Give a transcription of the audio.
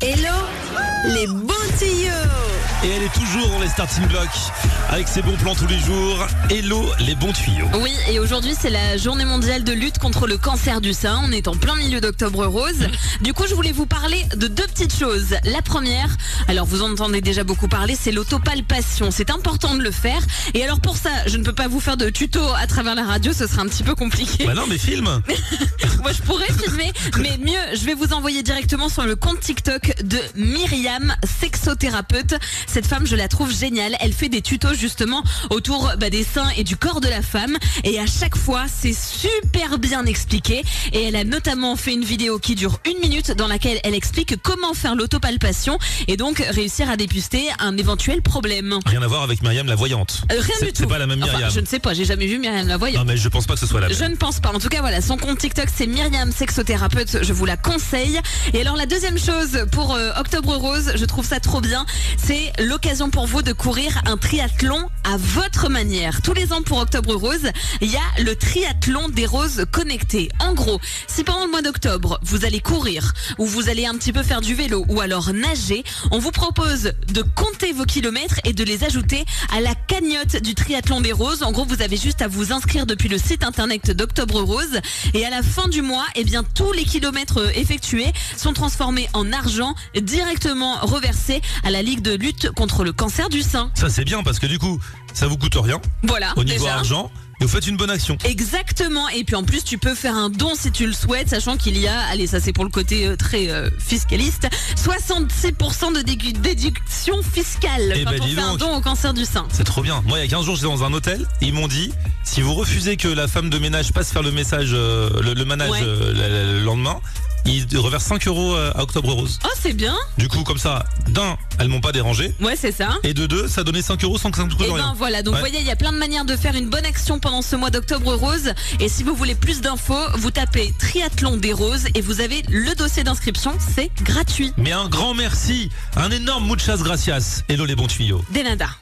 Hello les bons tuyaux Et elle est toujours dans les starting blocks avec ses bons plans tous les jours. Hello les bons tuyaux. Oui, et aujourd'hui c'est la journée mondiale de lutte contre le cancer du sein. On est en plein milieu d'octobre rose. Du coup, je voulais vous parler de deux petites choses. La première, alors vous en entendez déjà beaucoup parler, c'est l'autopalpation. C'est important de le faire. Et alors pour ça, je ne peux pas vous faire de tuto à travers la radio, ce sera un petit peu compliqué. Bah non mais filme Moi je pourrais filmer, mais mieux, je vais vous envoyer directement sur le compte TikTok de Myriam, sexothérapeute. Cette femme, je la trouve géniale. Elle fait des tutos justement autour bah, des seins et du corps de la femme. Et à chaque fois, c'est super bien expliqué. Et elle a notamment fait une vidéo qui dure une minute dans laquelle elle explique comment faire l'autopalpation et donc réussir à dépuster un éventuel problème. Rien à voir avec Myriam la voyante. Euh, rien du tout. C'est pas la même Enfin, Myriam. je ne sais pas, j'ai jamais vu Myriam la voyante. Non mais je pense pas que ce soit la même. Je ne pense pas. En tout cas, voilà, son compte TikTok, c'est Myriam Sexothérapeute. Je vous la conseille. Et alors, la deuxième chose pour euh, Octobre Rose, je trouve ça trop bien, c'est l'occasion pour vous de courir un triathlon à votre manière. Tous les ans pour Octobre Rose, il y a le triathlon des roses connectées. En gros, si pendant le mois d'octobre, vous allez courir, ou vous allez un petit peu faire du vélo, ou alors nager, on vous propose de compter vos kilomètres et de les ajouter à la cagnotte du triathlon des roses. En gros, vous avez juste à vous inscrire depuis le site internet d'Octobre Rose. Et à la fin du mois, eh bien, tous les kilomètres euh, effectués sont transformés en argent directement reversé à la Ligue de lutte contre le cancer du sein. Ça c'est bien parce que du coup, ça vous coûte rien Voilà, au niveau déjà. argent et vous faites une bonne action. Exactement. Et puis en plus, tu peux faire un don si tu le souhaites, sachant qu'il y a, allez, ça c'est pour le côté euh, très euh, fiscaliste, 66% de déduction fiscale Eh quand ben, on fait un donc. don au cancer du sein. C'est trop bien. Moi, il y a 15 jours, j'étais dans un hôtel. Ils m'ont dit si vous refusez que la femme de ménage passe faire le message, euh, le, le manage Ouais. le, le lendemain, ils reversent 5 euros euh, à Octobre Rose. Oh, c'est bien. Du coup, comme ça, d'un, elles m'ont pas dérangé. Ouais, c'est ça. Et de deux, ça donnait 5 euros sans que ça me coûte Et ben voilà, donc vous voyez, il y a plein de manières de faire une bonne action pendant ce mois d'octobre rose. Et si vous voulez plus d'infos, vous tapez triathlon des roses et vous avez le dossier d'inscription, c'est gratuit. Mais un grand merci, un énorme muchas gracias. Hello les bons tuyaux. Denada.